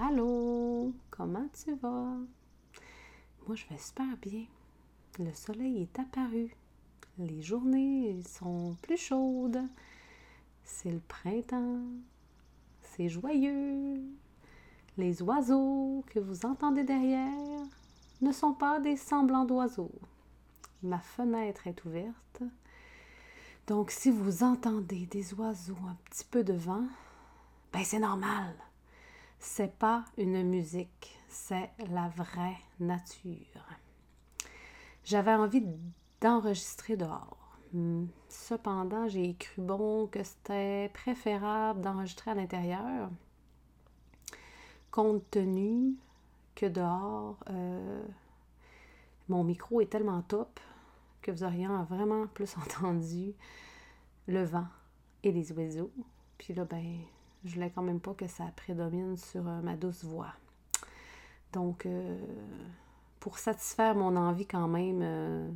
Allô, comment tu vas? Moi, je vais super bien. Le soleil est apparu. Les journées sont plus chaudes. C'est le printemps. C'est joyeux. Les oiseaux que vous entendez derrière ne sont pas des semblants d'oiseaux. Ma fenêtre est ouverte. Donc, si vous entendez des oiseaux, un petit peu de vent, ben c'est normal c'est pas une musique, c'est la vraie nature. J'avais envie d'enregistrer dehors. Hmm, cependant, j'ai cru bon que c'était préférable d'enregistrer à l'intérieur, compte tenu que dehors, euh, mon micro est tellement top que vous auriez vraiment plus entendu le vent et les oiseaux. Puis là, ben, je voulais quand même pas que ça prédomine sur euh, ma douce voix. Donc, euh, pour satisfaire mon envie quand même euh,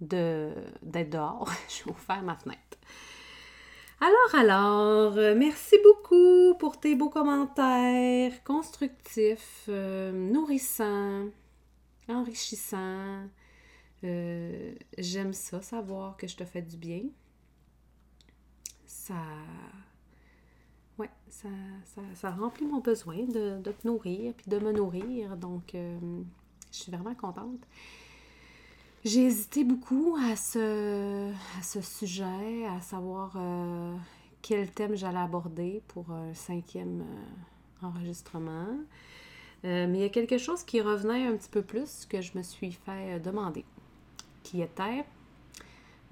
d'être dehors, je vais ouvert ma fenêtre. Alors, alors, merci beaucoup pour tes beaux commentaires constructifs, nourrissants, enrichissants. J'aime ça, savoir que je te fais du bien. Ça oui, ça, ça, remplit mon besoin de, te nourrir puis de me nourrir. Donc, euh, je suis vraiment contente. J'ai hésité beaucoup à ce, à ce sujet, à savoir euh, quel thème j'allais aborder pour un cinquième euh, enregistrement. mais il y a quelque chose qui revenait un petit peu plus que je me suis fait demander, qui était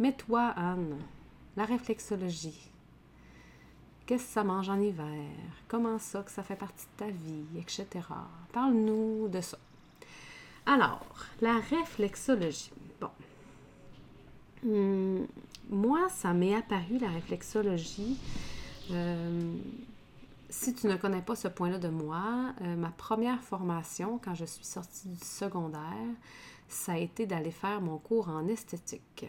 Mets-toi, Anne, la réflexologie Qu'est-ce que ça mange en hiver? Comment ça que ça fait partie de ta vie, etc. Parle-nous de ça. Alors, la réflexologie. Bon. Hum, moi, ça m'est apparu, la réflexologie. Euh, si tu ne connais pas ce point-là de moi, euh, ma première formation, quand je suis sortie du secondaire, ça a été d'aller faire mon cours en esthétique.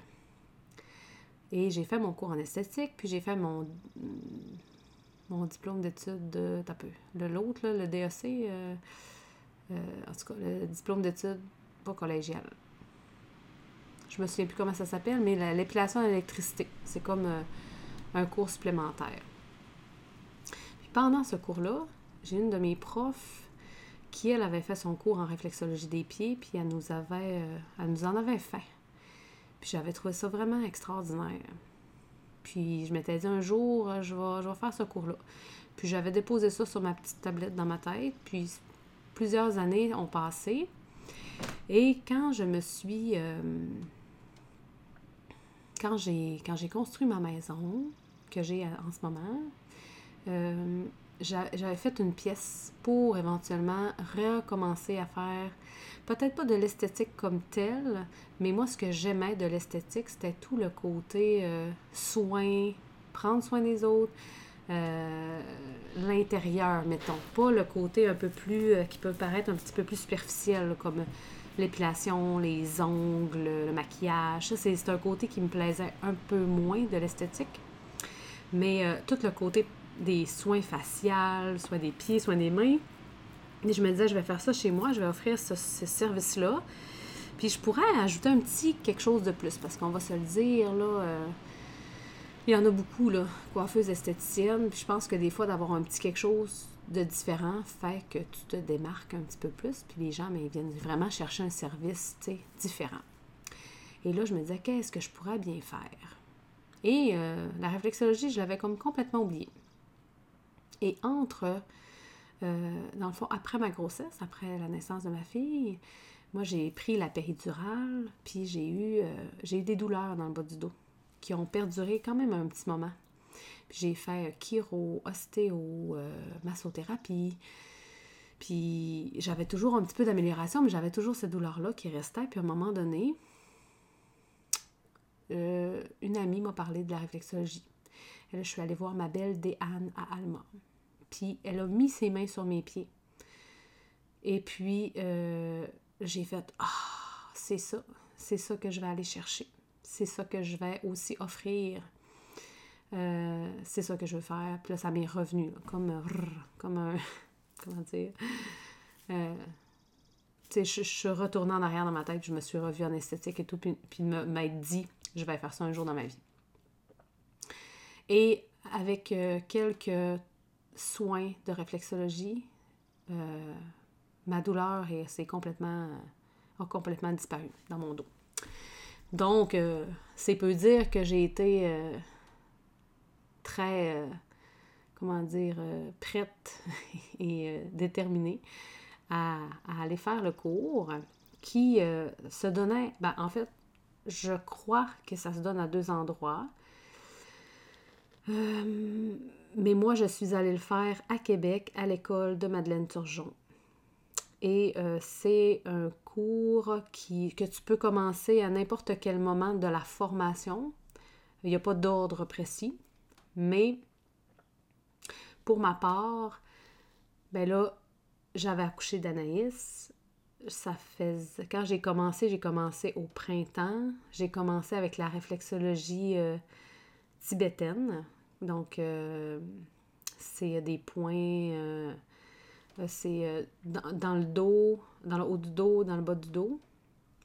Et j'ai fait mon cours en esthétique, puis j'ai fait mon, mon diplôme d'études de. peu. Le l'autre, le DAC, euh, euh, en tout cas, le diplôme d'études pas collégial. Je me souviens plus comment ça s'appelle, mais l'épilation à l'électricité. C'est comme euh, un cours supplémentaire. Puis pendant ce cours-là, j'ai une de mes profs qui, elle, avait fait son cours en réflexologie des pieds, puis elle nous avait. elle nous en avait fait. Puis j'avais trouvé ça vraiment extraordinaire. Puis je m'étais dit un jour, euh, je vais, je vais faire ce cours-là. Puis j'avais déposé ça sur ma petite tablette dans ma tête. Puis plusieurs années ont passé. Et quand je me suis. Euh, quand j'ai construit ma maison, que j'ai en ce moment, euh, j'avais fait une pièce pour éventuellement recommencer à faire peut-être pas de l'esthétique comme telle, mais moi, ce que j'aimais de l'esthétique, c'était tout le côté euh, soin, prendre soin des autres, euh, l'intérieur, mettons. Pas le côté un peu plus, euh, qui peut paraître un petit peu plus superficiel, comme l'épilation, les ongles, le maquillage. C'est un côté qui me plaisait un peu moins de l'esthétique. Mais tout le côté des soins faciaux, soit des pieds, soit des mains, et je me disais, je vais faire ça chez moi, je vais offrir ce, service-là. Puis je pourrais ajouter un petit quelque chose de plus, parce qu'on va se le dire, là, euh, il y en a beaucoup, là, coiffeuses esthéticiennes. Puis je pense que des fois, d'avoir un petit quelque chose de différent fait que tu te démarques un petit peu plus. Puis les gens, ils viennent vraiment chercher un service, différent. Et là, je me disais, qu'est-ce que je pourrais bien faire? Et euh, la réflexologie, je l'avais comme complètement oubliée. Et entre euh, dans le fond, après ma grossesse, après la naissance de ma fille, moi, j'ai pris la péridurale, puis j'ai eu, euh, j'ai eu des douleurs dans le bas du dos qui ont perduré quand même un petit moment. J'ai fait euh, chiro, ostéo, massothérapie. Puis j'avais toujours un petit peu d'amélioration, mais j'avais toujours cette douleur-là qui restait. Puis à un moment donné, une amie m'a parlé de la réflexologie. Je suis allée voir ma belle Déane à Alma puis elle a mis ses mains sur mes pieds. Et puis, euh, j'ai fait Ah, c'est ça, c'est ça que je vais aller chercher. C'est ça que je vais aussi offrir. Euh, c'est ça que je veux faire. Puis là, ça m'est revenu, comme, comme un. comment dire? Euh, je, je, suis retournée en arrière dans ma tête, je me suis revue en esthétique et tout, puis, puis m'être dit, je vais faire ça un jour dans ma vie. Et avec quelques soins de réflexologie, euh, ma douleur complètement, a complètement disparu dans mon dos. Donc, c'est peu dire que j'ai été très, comment dire, prête et déterminée à, aller faire le cours qui euh, se donnait, ben, en fait, je crois que ça se donne à deux endroits. Mais moi, je suis allée le faire à Québec, à l'école de Madeleine Turgeon. Et euh, c'est un cours que tu peux commencer à n'importe quel moment de la formation. Il n'y a pas d'ordre précis. Mais pour ma part, ben là, j'avais accouché d'Anaïs. Ça faisait... Quand j'ai commencé, j'ai commencé au printemps. J'ai commencé avec la réflexologie euh, tibétaine. Donc, euh, c'est des points... Euh, c'est dans, le dos, dans le haut du dos, dans le bas du dos.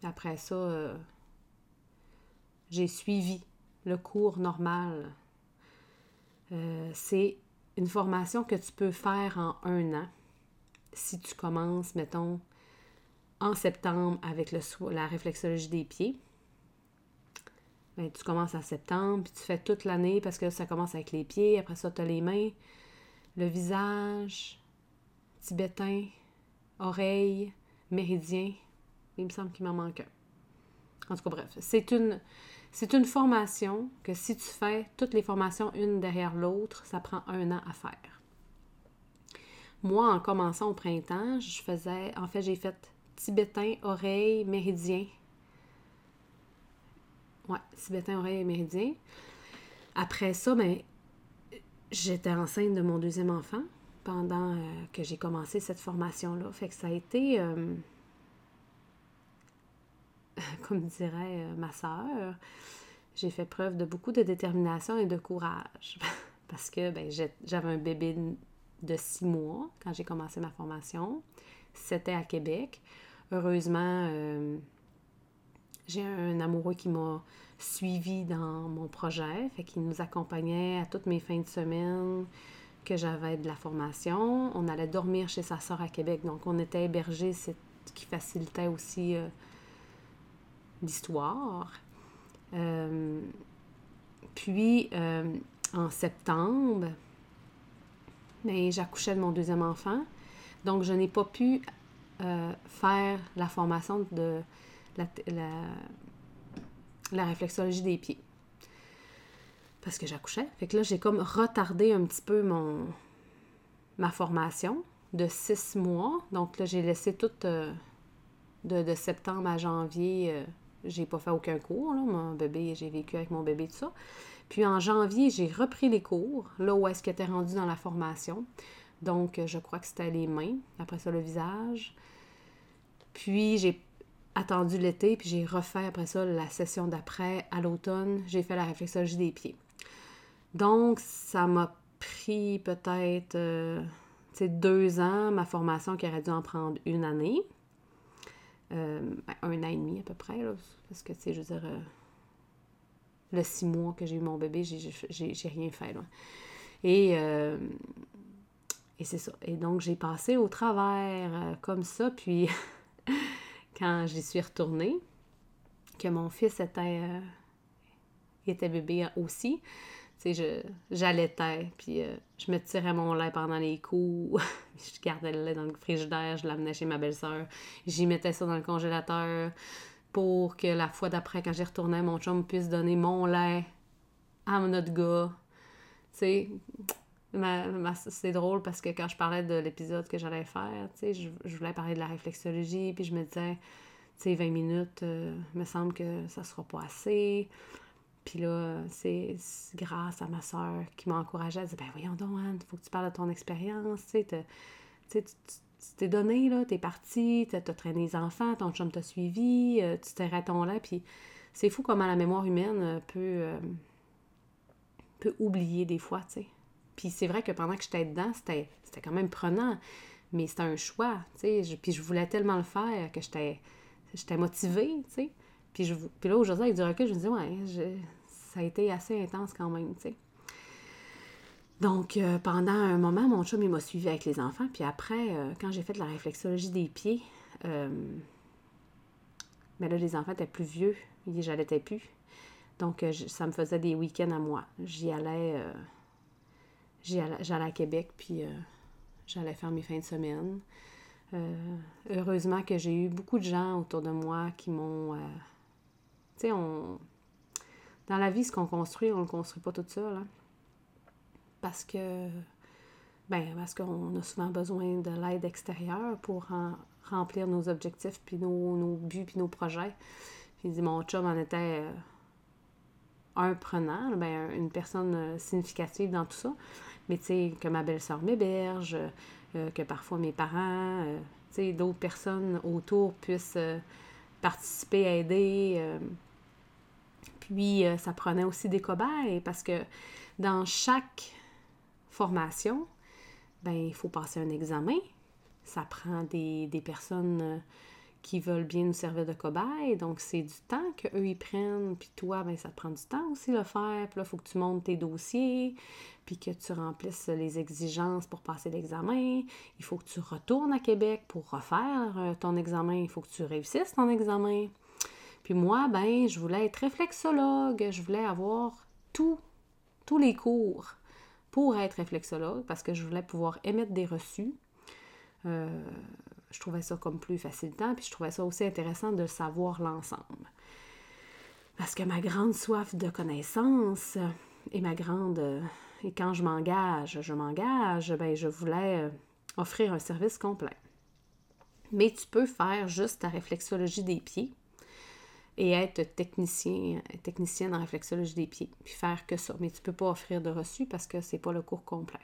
Après ça, j'ai suivi le cours normal. c'est une formation que tu peux faire en un an si tu commences, mettons, en septembre avec la réflexologie des pieds, ben, tu commences en septembre, puis tu fais toute l'année parce que ça commence avec les pieds, après ça, tu as les mains, le visage, tibétain, oreille, méridien. Il me semble qu'il m'en manque un. En tout cas, bref, c'est une, c'est une formation que si tu fais toutes les formations une derrière l'autre, ça prend un an à faire. Moi, en commençant au printemps, je faisais, en fait, j'ai fait tibétain, oreille, méridien. Ouais, tibétain, oreille et méridien. Après ça, ben, j'étais enceinte de mon deuxième enfant pendant euh, que j'ai commencé cette formation-là. Fait que ça a été, euh, comme dirait euh, ma sœur, j'ai fait preuve de beaucoup de détermination et de courage. Parce que ben, j'avais un bébé de six mois quand j'ai commencé ma formation. C'était à Québec. Heureusement, j'ai un amoureux qui m'a suivi dans mon projet, fait qu'il nous accompagnait à toutes mes fins de semaine que j'avais de la formation. On allait dormir chez sa soeur à Québec, donc on était hébergés, ce qui facilitait aussi euh, l'histoire. Euh, puis, en septembre, mais j'accouchais de mon deuxième enfant. Donc, je n'ai pas pu euh, faire la formation de la, réflexologie des pieds. Parce que j'accouchais. Fait que là, j'ai comme retardé un petit peu mon ma formation de six mois. Donc là, j'ai laissé tout euh, de, septembre à janvier. Euh, j'ai pas fait aucun cours. Mon bébé, j'ai vécu avec mon bébé, tout ça. Puis en janvier, j'ai repris les cours, là où est-ce qu'il était rendu dans la formation. Donc, je crois que c'était les mains, après ça le visage. Puis j'ai attendu l'été, puis j'ai refait après ça la session d'après, à l'automne, j'ai fait la réflexologie des pieds. Donc, ça m'a pris peut-être euh, deux ans, ma formation qui aurait dû en prendre une année. Euh, ben, un an et demi à peu près, parce que, tu sais, je veux dire, euh, le six mois que j'ai eu mon bébé, j'ai rien fait. Là. Et, euh, et c'est ça. Et donc, j'ai passé au travers comme ça. Puis, quand j'y suis retournée, que mon fils était, euh, était bébé aussi, tu j'allaitais, puis je me tirais mon lait pendant les coups, je gardais le lait dans le frigidaire, je l'amenais chez ma belle-sœur, j'y mettais ça dans le congélateur, pour que la fois d'après, quand j'y retournais, mon chum puisse donner mon lait à notre gars. Tu sais, c'est drôle parce que quand je parlais de l'épisode que j'allais faire, tu sais, je, voulais parler de la réflexologie, puis je me disais, tu sais, 20 minutes, euh, me semble que ça sera pas assez. Puis là, c'est grâce à ma soeur qui m'a encouragée à dire, ben voyons donc, Anne, faut que tu parles de ton expérience, tu sais, tu t'es donné, là, t'es parti, t'as traîné les enfants, ton chum t'a suivi, euh, tu t'es ton là, puis c'est fou comment la mémoire humaine euh, peut, euh, peut oublier des fois, tu sais. Puis c'est vrai que pendant que j'étais dedans, c'était quand même prenant. Mais c'était un choix, tu sais. Puis je voulais tellement le faire que j'étais, motivée, tu sais. Puis, je, puis là, aujourd'hui, avec du recul, je me dis, ouais, ça a été assez intense quand même, tu sais. Donc, euh, pendant un moment, mon chum, il m'a suivi avec les enfants. Puis après, euh, quand j'ai fait la réflexologie des pieds, euh, mais là, les enfants étaient plus vieux. J'allaitais plus. Donc, ça me faisait des week-ends à moi. J'y allais, j'allais à Québec, puis j'allais faire mes fins de semaine. heureusement que j'ai eu beaucoup de gens autour de moi qui m'ont... tu sais, on... Dans la vie, ce qu'on construit, on ne le construit pas tout seul. Hein parce que ben parce qu'on a souvent besoin de l'aide extérieure pour remplir nos objectifs, puis nos, buts, puis nos projets. Puis mon chum en était euh, un prenant, ben, une personne euh, significative dans tout ça. Mais tu sais, que ma belle-sœur m'héberge, euh, que parfois mes parents, tu sais, d'autres personnes autour puissent participer, aider. puis ça prenait aussi des cobayes parce que dans chaque formation, ben, il faut passer un examen. Ça prend des, personnes euh, qui veulent bien nous servir de cobaye. Donc, c'est du temps qu'eux, ils prennent. Puis toi, ben, ça te prend du temps aussi le faire. Puis là, il faut que tu montes tes dossiers, puis que tu remplisses les exigences pour passer l'examen. Il faut que tu retournes à Québec pour refaire euh, ton examen. Il faut que tu réussisses ton examen. Puis moi, ben, je voulais être réflexologue. Je voulais avoir tout, tous les cours pour être réflexologue parce que je voulais pouvoir émettre des reçus. Euh, je trouvais ça comme plus facilitant, puis je trouvais ça aussi intéressant de savoir l'ensemble. Parce que ma grande soif de connaissance et ma grande... Et quand je m'engage, je m'engage, ben je voulais euh, offrir un service complet. Mais tu peux faire juste ta réflexologie des pieds et être technicien, technicienne en réflexologie des pieds, puis faire que ça. Mais tu ne peux pas offrir de reçu parce que ce n'est pas le cours complet.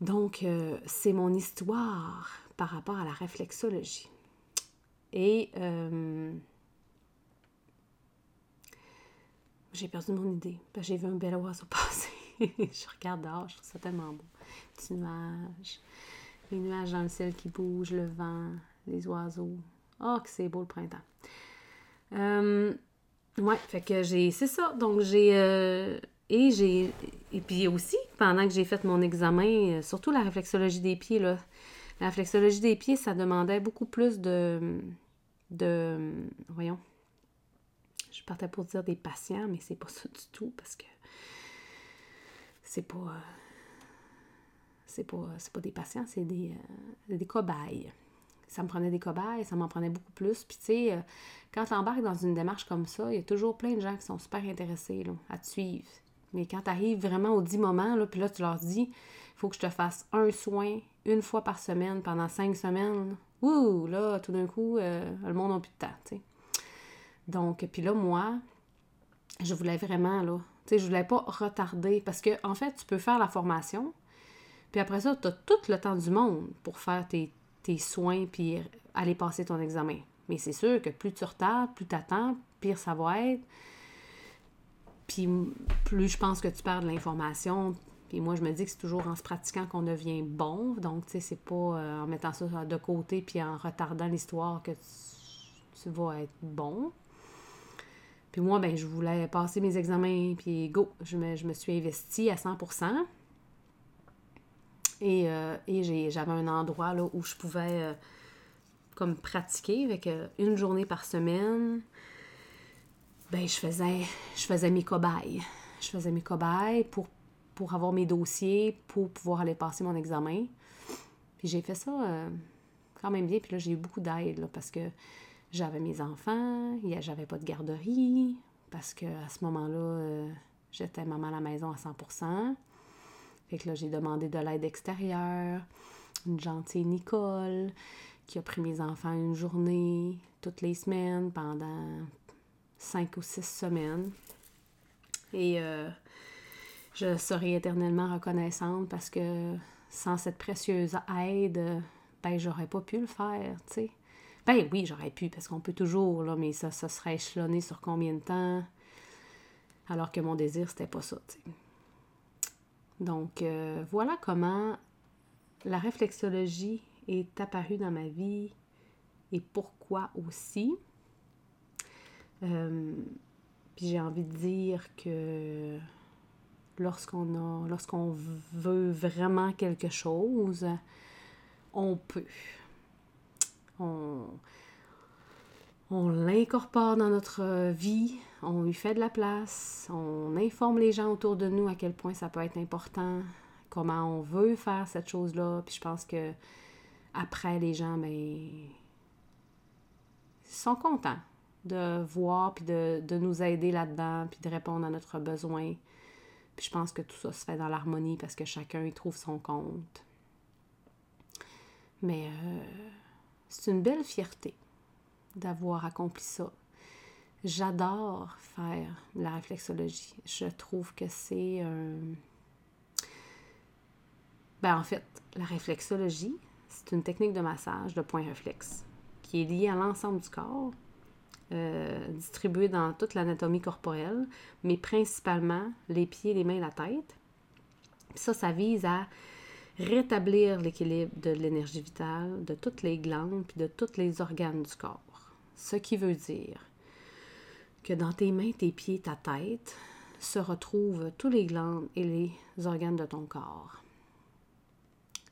Donc, euh, c'est mon histoire par rapport à la réflexologie. Et euh, j'ai perdu mon idée. J'ai vu un bel oiseau passer. je regarde dehors, je trouve ça tellement beau. Petit nuage, les nuages dans le ciel qui bougent, le vent, les oiseaux. Oh, que c'est beau le printemps. Euh, ouais, fait que j'ai. C'est ça. Donc, j'ai. Euh, et j'ai. Et puis aussi, pendant que j'ai fait mon examen, surtout la réflexologie des pieds, là. La réflexologie des pieds, ça demandait beaucoup plus de. de. Voyons. Je partais pour dire des patients, mais c'est pas ça du tout parce que. C'est pas. C'est pas, pas des patients, c'est des, des cobayes ça me prenait des cobayes, ça m'en prenait beaucoup plus. Puis tu sais, euh, quand tu embarques dans une démarche comme ça, il y a toujours plein de gens qui sont super intéressés là, à te suivre. Mais quand tu arrives vraiment au 10 moments, là, puis là, tu leur dis, faut que je te fasse un soin une fois par semaine pendant cinq semaines. Ouh, là, tout d'un coup, euh, le monde n'a plus de temps. Donc, puis là, moi, je voulais vraiment, là, tu sais, je voulais pas retarder parce que, en fait, tu peux faire la formation, puis après ça, tu as tout le temps du monde pour faire tes, tes soins puis aller passer ton examen. Mais c'est sûr que plus tu retardes, plus tu attends, pire ça va être. Puis plus je pense que tu perds de l'information. Puis moi, je me dis que c'est toujours en se pratiquant qu'on devient bon. Donc, tu sais, c'est pas euh, en mettant ça de côté puis en retardant l'histoire que tu, vas être bon. Puis moi, ben, je voulais passer mes examens, puis go, je me, je me suis investie à 100 et, euh, j'avais un endroit là, où je pouvais euh, comme pratiquer avec une journée par semaine. Ben, je faisais, je faisais mes cobayes. Je faisais mes cobayes pour, pour avoir mes dossiers, pour pouvoir aller passer mon examen. Puis j'ai fait ça quand même bien. Puis là, j'ai eu beaucoup d'aide parce que j'avais mes enfants, j'avais pas de garderie, parce que à ce moment-là, j'étais maman à la maison à 100% fait que là, j'ai demandé de l'aide extérieure. Une gentille Nicole qui a pris mes enfants une journée toutes les semaines pendant cinq ou six semaines. Et euh, je serai éternellement reconnaissante parce que sans cette précieuse aide, ben j'aurais pas pu le faire, tu sais. Ben oui, j'aurais pu, parce qu'on peut toujours, là, mais ça, ça serait échelonné sur combien de temps. Alors que mon désir, c'était pas ça, tu sais. Donc, euh, voilà comment la réflexologie est apparue dans ma vie et pourquoi aussi. Euh, puis j'ai envie de dire que lorsqu'on a lorsqu'on veut vraiment quelque chose, on peut. On, l'incorpore dans notre vie, on lui fait de la place, on informe les gens autour de nous à quel point ça peut être important, comment on veut faire cette chose-là. Puis je pense que après, les gens, ben, sont contents de voir puis de, de nous aider là-dedans puis de répondre à notre besoin. Puis je pense que tout ça se fait dans l'harmonie parce que chacun y trouve son compte. Mais euh, c'est une belle fierté d'avoir accompli ça. J'adore faire la réflexologie. Je trouve que c'est un... Ben, en fait, la réflexologie, c'est une technique de massage de point réflexe qui est liée à l'ensemble du corps, euh, distribuée dans toute l'anatomie corporelle, mais principalement les pieds, les mains la tête. ça, ça vise à rétablir l'équilibre de l'énergie vitale, de toutes les glandes, puis de tous les organes du corps. Ce qui veut dire que dans tes mains, tes pieds, ta tête se retrouvent tous les glandes et les organes de ton corps.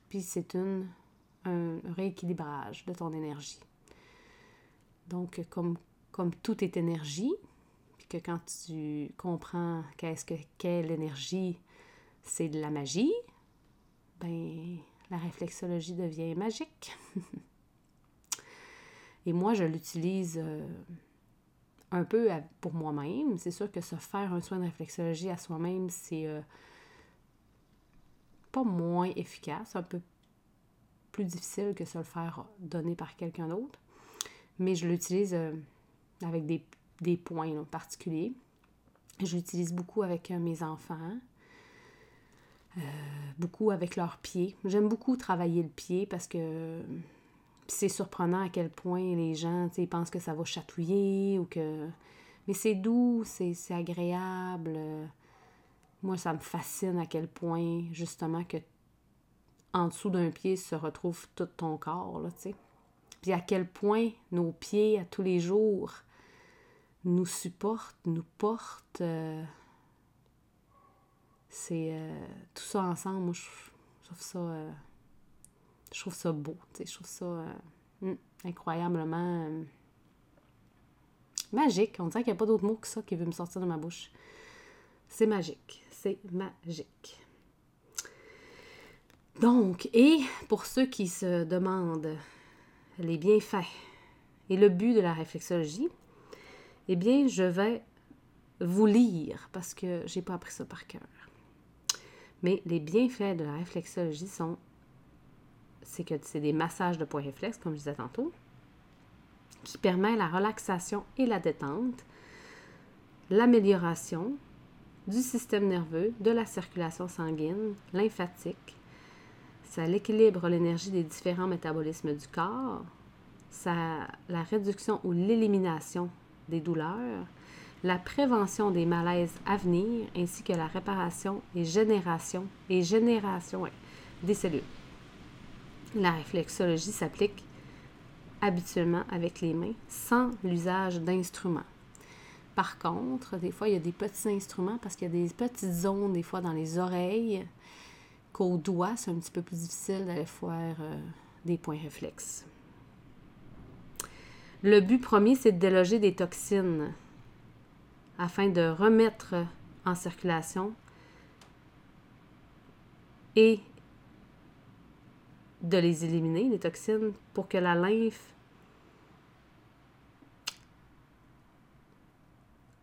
Puis c'est un rééquilibrage de ton énergie. Donc, comme, comme tout est énergie, puis que quand tu comprends qu'est-ce que qu'est l'énergie, c'est de la magie, ben la réflexologie devient magique. Et moi, je l'utilise euh, un peu pour moi-même. C'est sûr que se faire un soin de réflexologie à soi-même, c'est euh, pas moins efficace, un peu plus difficile que se le faire donner par quelqu'un d'autre. Mais je l'utilise euh, avec des, points particuliers. Je l'utilise beaucoup avec mes enfants. beaucoup avec leurs pieds. J'aime beaucoup travailler le pied parce que c'est surprenant à quel point les gens pensent que ça va chatouiller ou que. Mais c'est doux, c'est agréable. Moi, ça me fascine à quel point, justement, que en dessous d'un pied se retrouve tout ton corps, là, tu sais. Puis à quel point nos pieds, à tous les jours, nous supportent, nous portent. Euh, c'est euh, tout ça ensemble, moi, je, trouve ça. Euh, je trouve ça beau, je trouve ça hmm, incroyablement magique. On dirait qu'il n'y a pas d'autre mot que ça qui veut me sortir de ma bouche. C'est magique, c'est magique. Donc, et pour ceux qui se demandent les bienfaits et le but de la réflexologie, eh bien, je vais vous lire parce que j'ai pas appris ça par cœur. Mais les bienfaits de la réflexologie sont c'est que c'est des massages de poids réflexe, comme je disais tantôt, qui permet la relaxation et la détente, l'amélioration du système nerveux, de la circulation sanguine, lymphatique. Ça équilibre l'énergie des différents métabolismes du corps, ça, la réduction ou l'élimination des douleurs, la prévention des malaises à venir, ainsi que la réparation et génération et génération des cellules. La réflexologie s'applique habituellement avec les mains sans l'usage d'instruments. Par contre, des fois, il y a des petits instruments parce qu'il y a des petites zones, des fois, dans les oreilles, qu'au doigt, c'est un petit peu plus difficile d'aller faire euh, des points réflexes. Le but premier, c'est de déloger des toxines afin de remettre en circulation et de les éliminer, les toxines, pour que la lymphe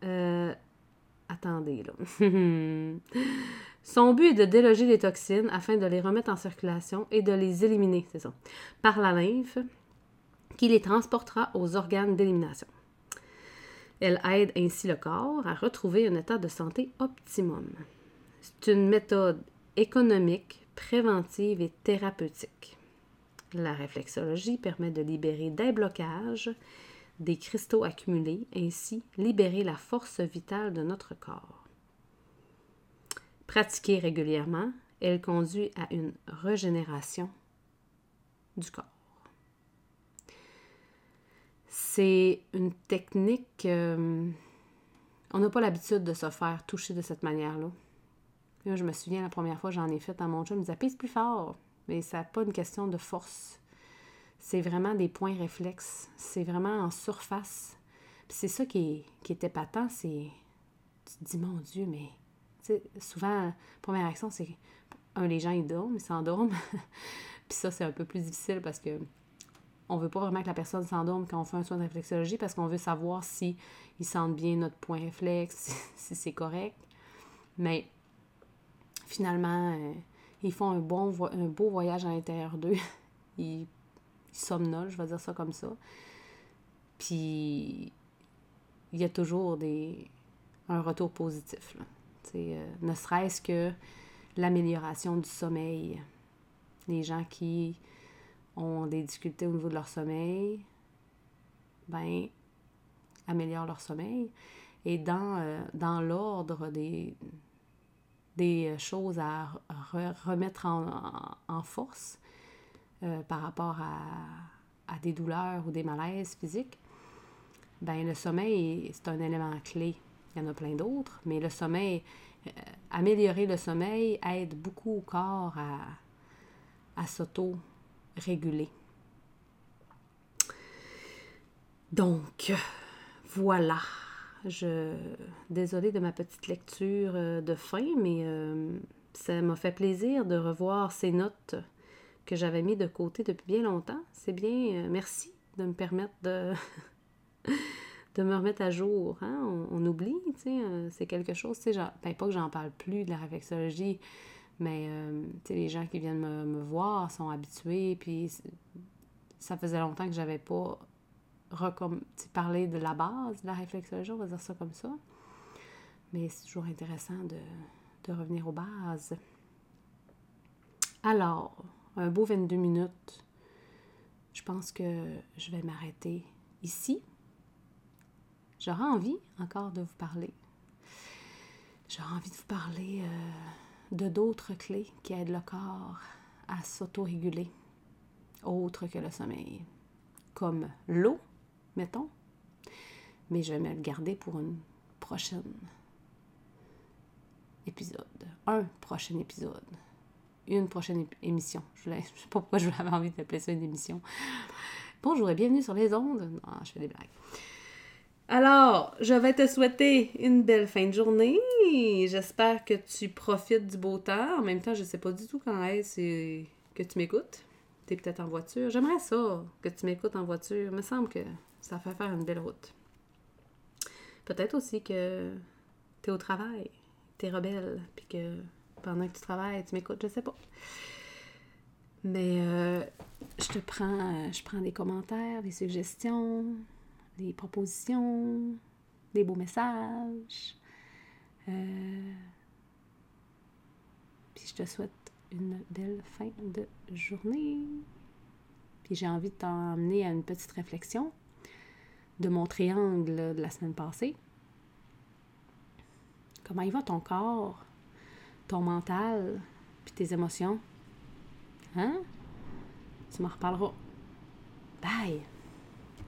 euh, attendez là. Son but est de déloger les toxines afin de les remettre en circulation et de les éliminer, c'est ça, par la lymphe qui les transportera aux organes d'élimination. Elle aide ainsi le corps à retrouver un état de santé optimum. C'est une méthode économique, préventive et thérapeutique. La réflexologie permet de libérer des blocages, des cristaux accumulés, ainsi libérer la force vitale de notre corps. Pratiquée régulièrement, elle conduit à une régénération du corps. C'est une technique... Euh, on n'a pas l'habitude de se faire toucher de cette manière-là. je me souviens, la première fois j'en ai fait à mon chum, il me disait « pèse plus fort ». Mais ça n'est pas une question de force. C'est vraiment des points réflexes. C'est vraiment en surface. Puis c'est ça qui, qui était patent, c'est... Tu te dis « Mon Dieu, mais... » Souvent, la première réaction, c'est... Un, les gens, ils dorment, ils s'endorment. Puis ça, c'est un peu plus difficile parce que on veut pas vraiment que la personne s'endorme quand on fait un soin de réflexologie parce qu'on veut savoir si ils sentent bien notre point réflexe, si, c'est correct. Mais finalement, euh, ils font un, bon beau voyage à l'intérieur d'eux. ils, somnolent, je vais dire ça comme ça. Puis, il y a toujours des, un retour positif. Euh, ne serait-ce que l'amélioration du sommeil. Les gens qui ont des difficultés au niveau de leur sommeil, ben, améliorent leur sommeil. Et dans, euh, l'ordre des, des choses à remettre en, force euh, par rapport à, des douleurs ou des malaises physiques, ben le sommeil, c'est un élément clé. Il y en a plein d'autres, mais le sommeil, euh, améliorer le sommeil aide beaucoup au corps à, à s'auto-réguler. Donc, voilà. Je désolée de ma petite lecture euh, de fin, mais euh, ça m'a fait plaisir de revoir ces notes que j'avais mis de côté depuis bien longtemps. C'est bien, euh, merci de me permettre de, de me remettre à jour. Hein. On, oublie, tu sais, c'est quelque chose, tu sais, ben, pas que j'en parle plus de la réflexologie, mais sais, les gens qui viennent me, voir sont habitués, puis ça faisait longtemps que j'avais pas parler de la base de la réflexologie, on va dire ça comme ça. Mais c'est toujours intéressant de, de revenir aux bases. Alors, un beau 22 minutes. Je pense que je vais m'arrêter ici. J'aurais envie encore de vous parler. J'aurais envie de vous parler euh, de d'autres clés qui aident le corps à s'auto-réguler, autres que le sommeil, comme l'eau, mettons. Mais je vais me le garder pour une prochaine épisode. Un prochain épisode. Une prochaine émission. Je ne sais pas pourquoi je avais envie d'appeler ça une émission. Bonjour et bienvenue sur les ondes. Non, je fais des blagues. Alors, je vais te souhaiter une belle fin de journée. J'espère que tu profites du beau temps. En même temps, je ne sais pas du tout quand est-ce que tu m'écoutes. Tu es peut-être en voiture. J'aimerais ça, que tu m'écoutes en voiture. Il me semble que ça fait faire une belle route. Peut-être aussi que tu es au travail, tu es rebelle, puis que pendant que tu travailles, tu m'écoutes, je sais pas. Mais euh, je te prends, je prends des commentaires, des suggestions, des propositions, des beaux messages. Euh, puis je te souhaite une belle fin de journée. Puis j'ai envie de t'emmener à une petite réflexion de mon triangle de la semaine passée. Comment il va ton corps, ton mental, puis tes émotions? Hein? Tu m'en reparleras. Bye!